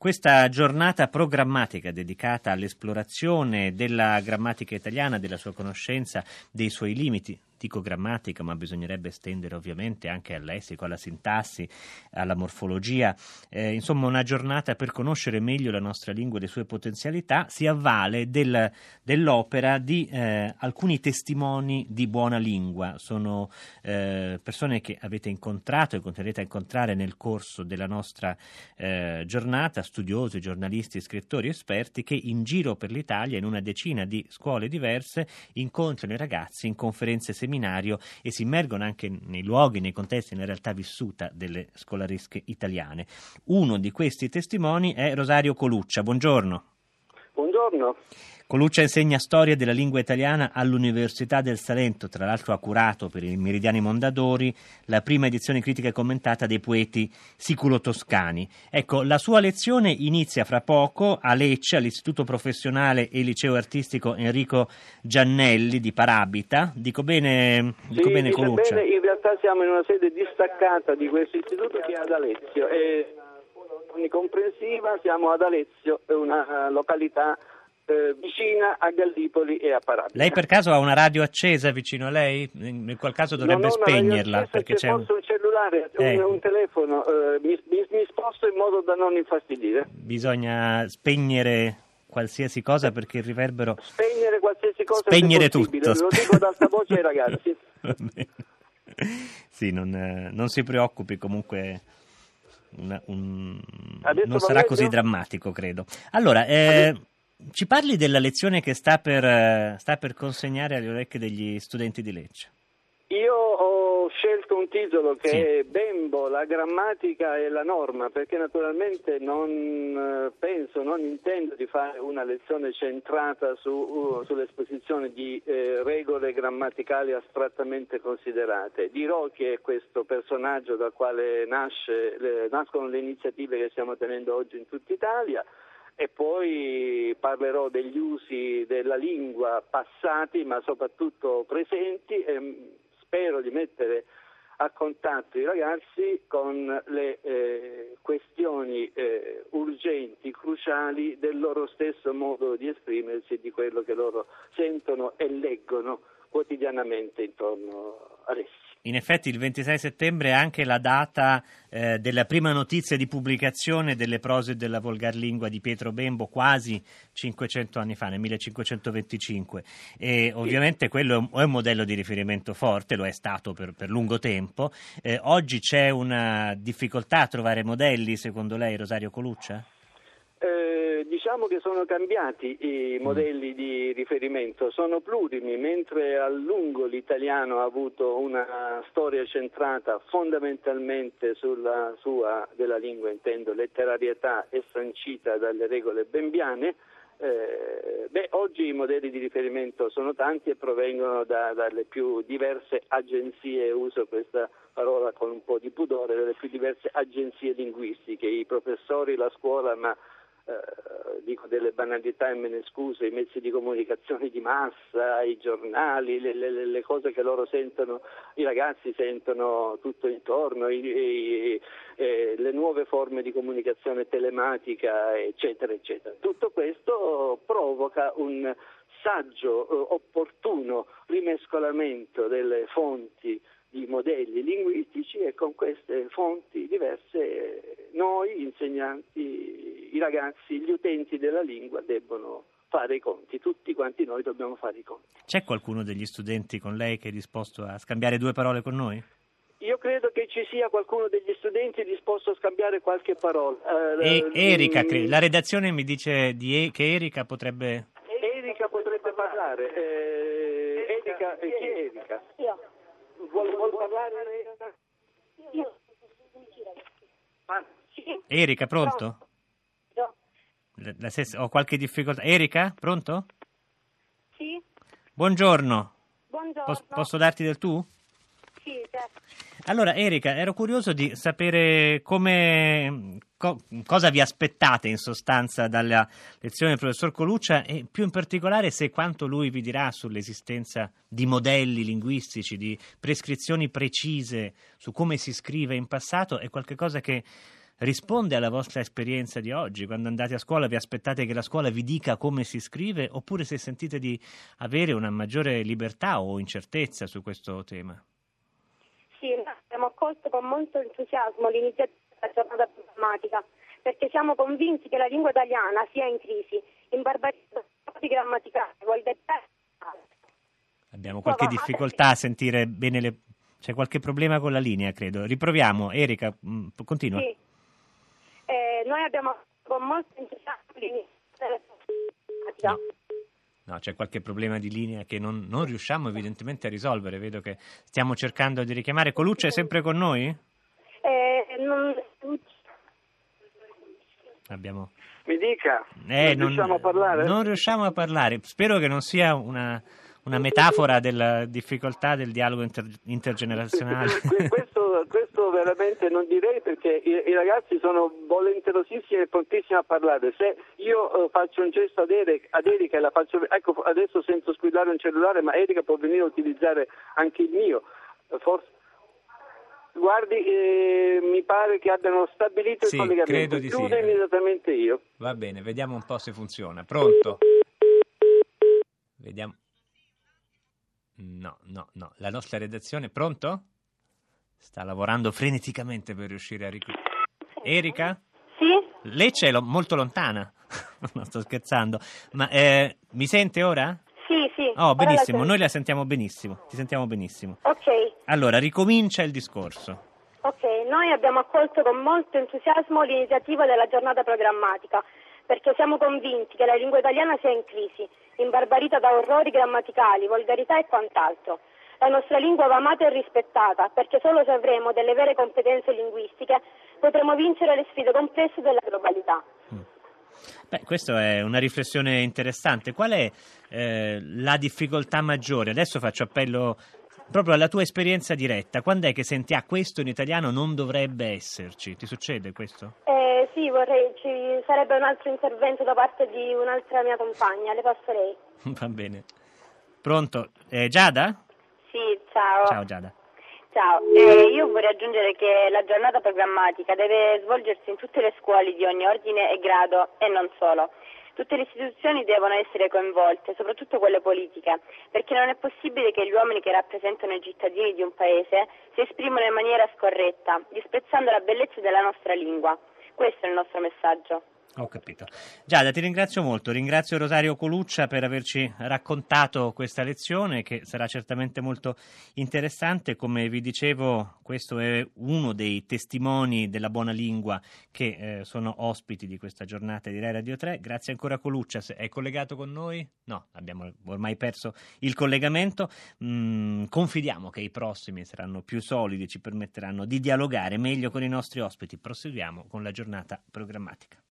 Questa giornata programmatica dedicata all'esplorazione della grammatica italiana, della sua conoscenza, dei suoi limiti, dico grammatica, ma bisognerebbe estendere ovviamente anche al lessico, alla sintassi, alla morfologia, eh, insomma una giornata per conoscere meglio la nostra lingua e le sue potenzialità, si avvale del, dell'opera di eh, alcuni testimoni di buona lingua, sono eh, persone che avete incontrato e continuerete a incontrare nel corso della nostra eh, giornata, studiosi, giornalisti, scrittori, esperti che in giro per l'Italia, in una decina di scuole diverse, incontrano i ragazzi in conferenze seminario e si immergono anche nei luoghi, nei contesti, nella realtà vissuta delle scolaresche italiane. Uno di questi testimoni è Rosario Coluccia. Buongiorno. Buongiorno. Coluccia insegna storia della lingua italiana all'Università del Salento, tra l'altro ha curato per i Meridiani Mondadori la prima edizione critica e commentata dei poeti siculo-toscani. Ecco, la sua lezione inizia fra poco a Lecce, all'Istituto Professionale e Liceo Artistico Enrico Giannelli di Parabita. Dico bene, dico sì, bene Coluccia? Bene, in realtà siamo in una sede distaccata di questo istituto che è ad Alezio. E comprensiva siamo ad Alezio, una località eh, vicina a Gallipoli e a Parabia. Lei per caso ha una radio accesa vicino a lei? In quel caso dovrebbe non spegnerla. Perché c'è un... un cellulare, eh. un, un, telefono, eh, mi, mi, mi sposto in modo da non infastidire. Bisogna spegnere qualsiasi cosa perché il riverbero... Spegnere qualsiasi cosa Spegnere tutto. Lo dico ad alta voce ai ragazzi. sì, non, non, si preoccupi comunque... Una, un... non sarà così drammatico, credo. Allora, eh, ci parli della lezione che sta per, sta per consegnare alle orecchie degli studenti di Lecce? Io ho scelto un titolo che sì. è Bembo, la grammatica e la norma, perché naturalmente non eh, penso, non intendo di fare una lezione centrata su, uh, sull'esposizione di eh, regole grammaticali astrattamente considerate. Dirò che è questo personaggio dal quale nasce, le, nascono le iniziative che stiamo tenendo oggi in tutta Italia e poi parlerò degli usi della lingua passati ma soprattutto presenti e spero di mettere a contatto i ragazzi con le eh, questioni eh, urgenti, cruciali del loro stesso modo di esprimersi e di quello che loro sentono e leggono quotidianamente intorno ad essi. In effetti il 26 settembre è anche la data eh, della prima notizia di pubblicazione delle prose della volgarlingua di Pietro Bembo quasi 500 anni fa, nel 1525. E ovviamente quello è un modello di riferimento forte, lo è stato per, per lungo tempo. Eh, oggi c'è una difficoltà a trovare modelli, secondo lei, Rosario Coluccia? Diciamo che sono cambiati i mm. modelli di riferimento, sono plurimi, mentre a lungo l'italiano ha avuto una storia centrata fondamentalmente sulla sua, della lingua intendo, letterarietà e sancita dalle regole bembiane, eh, beh, oggi i modelli di riferimento sono tanti e provengono da, dalle più diverse agenzie, uso questa parola con un po' di pudore, dalle più diverse agenzie linguistiche, i professori, la scuola, ma eh, dico delle banalità e me ne scuso, i mezzi di comunicazione di massa, i giornali, le, le, le cose che loro sentono, i ragazzi sentono tutto intorno, i, i, eh, le nuove forme di comunicazione telematica, eccetera, eccetera. Tutto questo provoca un saggio, eh, opportuno rimescolamento delle fonti di modelli linguistici e con queste fonti diverse noi insegnanti, i ragazzi, gli utenti della lingua debbono fare i conti, tutti quanti noi dobbiamo fare i conti. C'è qualcuno degli studenti con lei che è disposto a scambiare due parole con noi? Io credo che ci sia qualcuno degli studenti disposto a scambiare qualche parola. Uh, e Erika, mm, la redazione mi dice che Erika potrebbe... Parlare. Eh, Erika, chi è Erika? Io. Vuol, vuol parlare? Io. Erika, pronto? No. La, la stessa, ho qualche difficoltà. Erika, pronto? Sì. Buongiorno. Buongiorno. Pos- posso darti del tu? Sì, certo. Allora, Erika, ero curioso di sapere come, co- cosa vi aspettate in sostanza dalla lezione del professor Coluccia e più in particolare se quanto lui vi dirà sull'esistenza di modelli linguistici, di prescrizioni precise su come si scrive in passato è qualcosa che risponde alla vostra esperienza di oggi? Quando andate a scuola vi aspettate che la scuola vi dica come si scrive oppure se sentite di avere una maggiore libertà o incertezza su questo tema? Sì, abbiamo accolto con molto entusiasmo l'iniziativa della giornata programmatica perché siamo convinti che la lingua italiana sia in crisi, in barbarizzazione grammaticale, volgarità Abbiamo qualche difficoltà a sentire bene le... C'è qualche problema con la linea, credo. Riproviamo. Erika, mh, continua. Sì. Eh, noi abbiamo con molto entusiasmo. No, c'è qualche problema di linea che non, non, riusciamo evidentemente a risolvere. Vedo che stiamo cercando di richiamare. Coluccia è sempre con noi? Eh, non... Abbiamo... Mi dica, eh, non, non riusciamo a parlare? Non riusciamo a parlare. Spero che non sia una, una metafora della difficoltà del dialogo inter, intergenerazionale. questo, questo, veramente non direi perché i, i, ragazzi sono volenterosissimi e prontissimi a parlare. Se io uh, faccio un gesto ad Erika, ad Erika e la faccio, ecco adesso sento squillare un cellulare, ma Erika può venire a utilizzare anche il mio. Forse, Guardi, eh, pare che abbiano stabilito sì, il collegamento. Credo di Chiudo sì. immediatamente io. Va bene, vediamo un po' se funziona. Pronto? Vediamo. No, no, no. La nostra redazione, pronto? Sta lavorando freneticamente per riuscire a richiudere. Erika? Sì? Lecce è lo- molto lontana. non sto scherzando. Ma eh, mi sente ora? Sì, sì. Oh, benissimo, noi la sentiamo benissimo. Ti sentiamo benissimo. Ok, Allora, ricomincia il discorso. Noi abbiamo accolto con molto entusiasmo l'iniziativa della giornata programmatica perché siamo convinti che la lingua italiana sia in crisi, imbarbarita da orrori grammaticali, volgarità e quant'altro. La nostra lingua va amata e rispettata perché solo se avremo delle vere competenze linguistiche potremo vincere le sfide complesse della globalità. Beh, questa è una riflessione interessante. Qual è eh, la difficoltà maggiore? Adesso faccio appello proprio alla tua esperienza diretta. Quando è che senti, ah, questo in italiano non dovrebbe esserci? Ti succede questo? Eh, sì, vorrei, ci sarebbe un altro intervento da parte di un'altra mia compagna, le passerei. Va bene. Pronto? Eh, Giada? Sì, ciao. Ciao Giada. Ciao. Eh, io vorrei aggiungere che la giornata programmatica deve svolgersi in tutte le scuole di ogni ordine e grado e non solo. Tutte le istituzioni devono essere coinvolte, soprattutto quelle politiche, perché non è possibile che gli uomini che rappresentano i cittadini di un paese si esprimano in maniera scorretta, disprezzando la bellezza della nostra lingua. Questo è il nostro messaggio. Ho capito. Giada, ti ringrazio molto. Ringrazio Rosario Coluccia per averci raccontato questa lezione che sarà certamente molto interessante. Come vi dicevo, questo è uno dei testimoni della buona lingua che eh, sono ospiti di questa giornata di Rai Radio 3. Grazie ancora Coluccia. È collegato con noi? No, abbiamo ormai perso il collegamento. Mm, confidiamo che i prossimi saranno più solidi e ci permetteranno di dialogare meglio con i nostri ospiti. Proseguiamo con la giornata programmatica.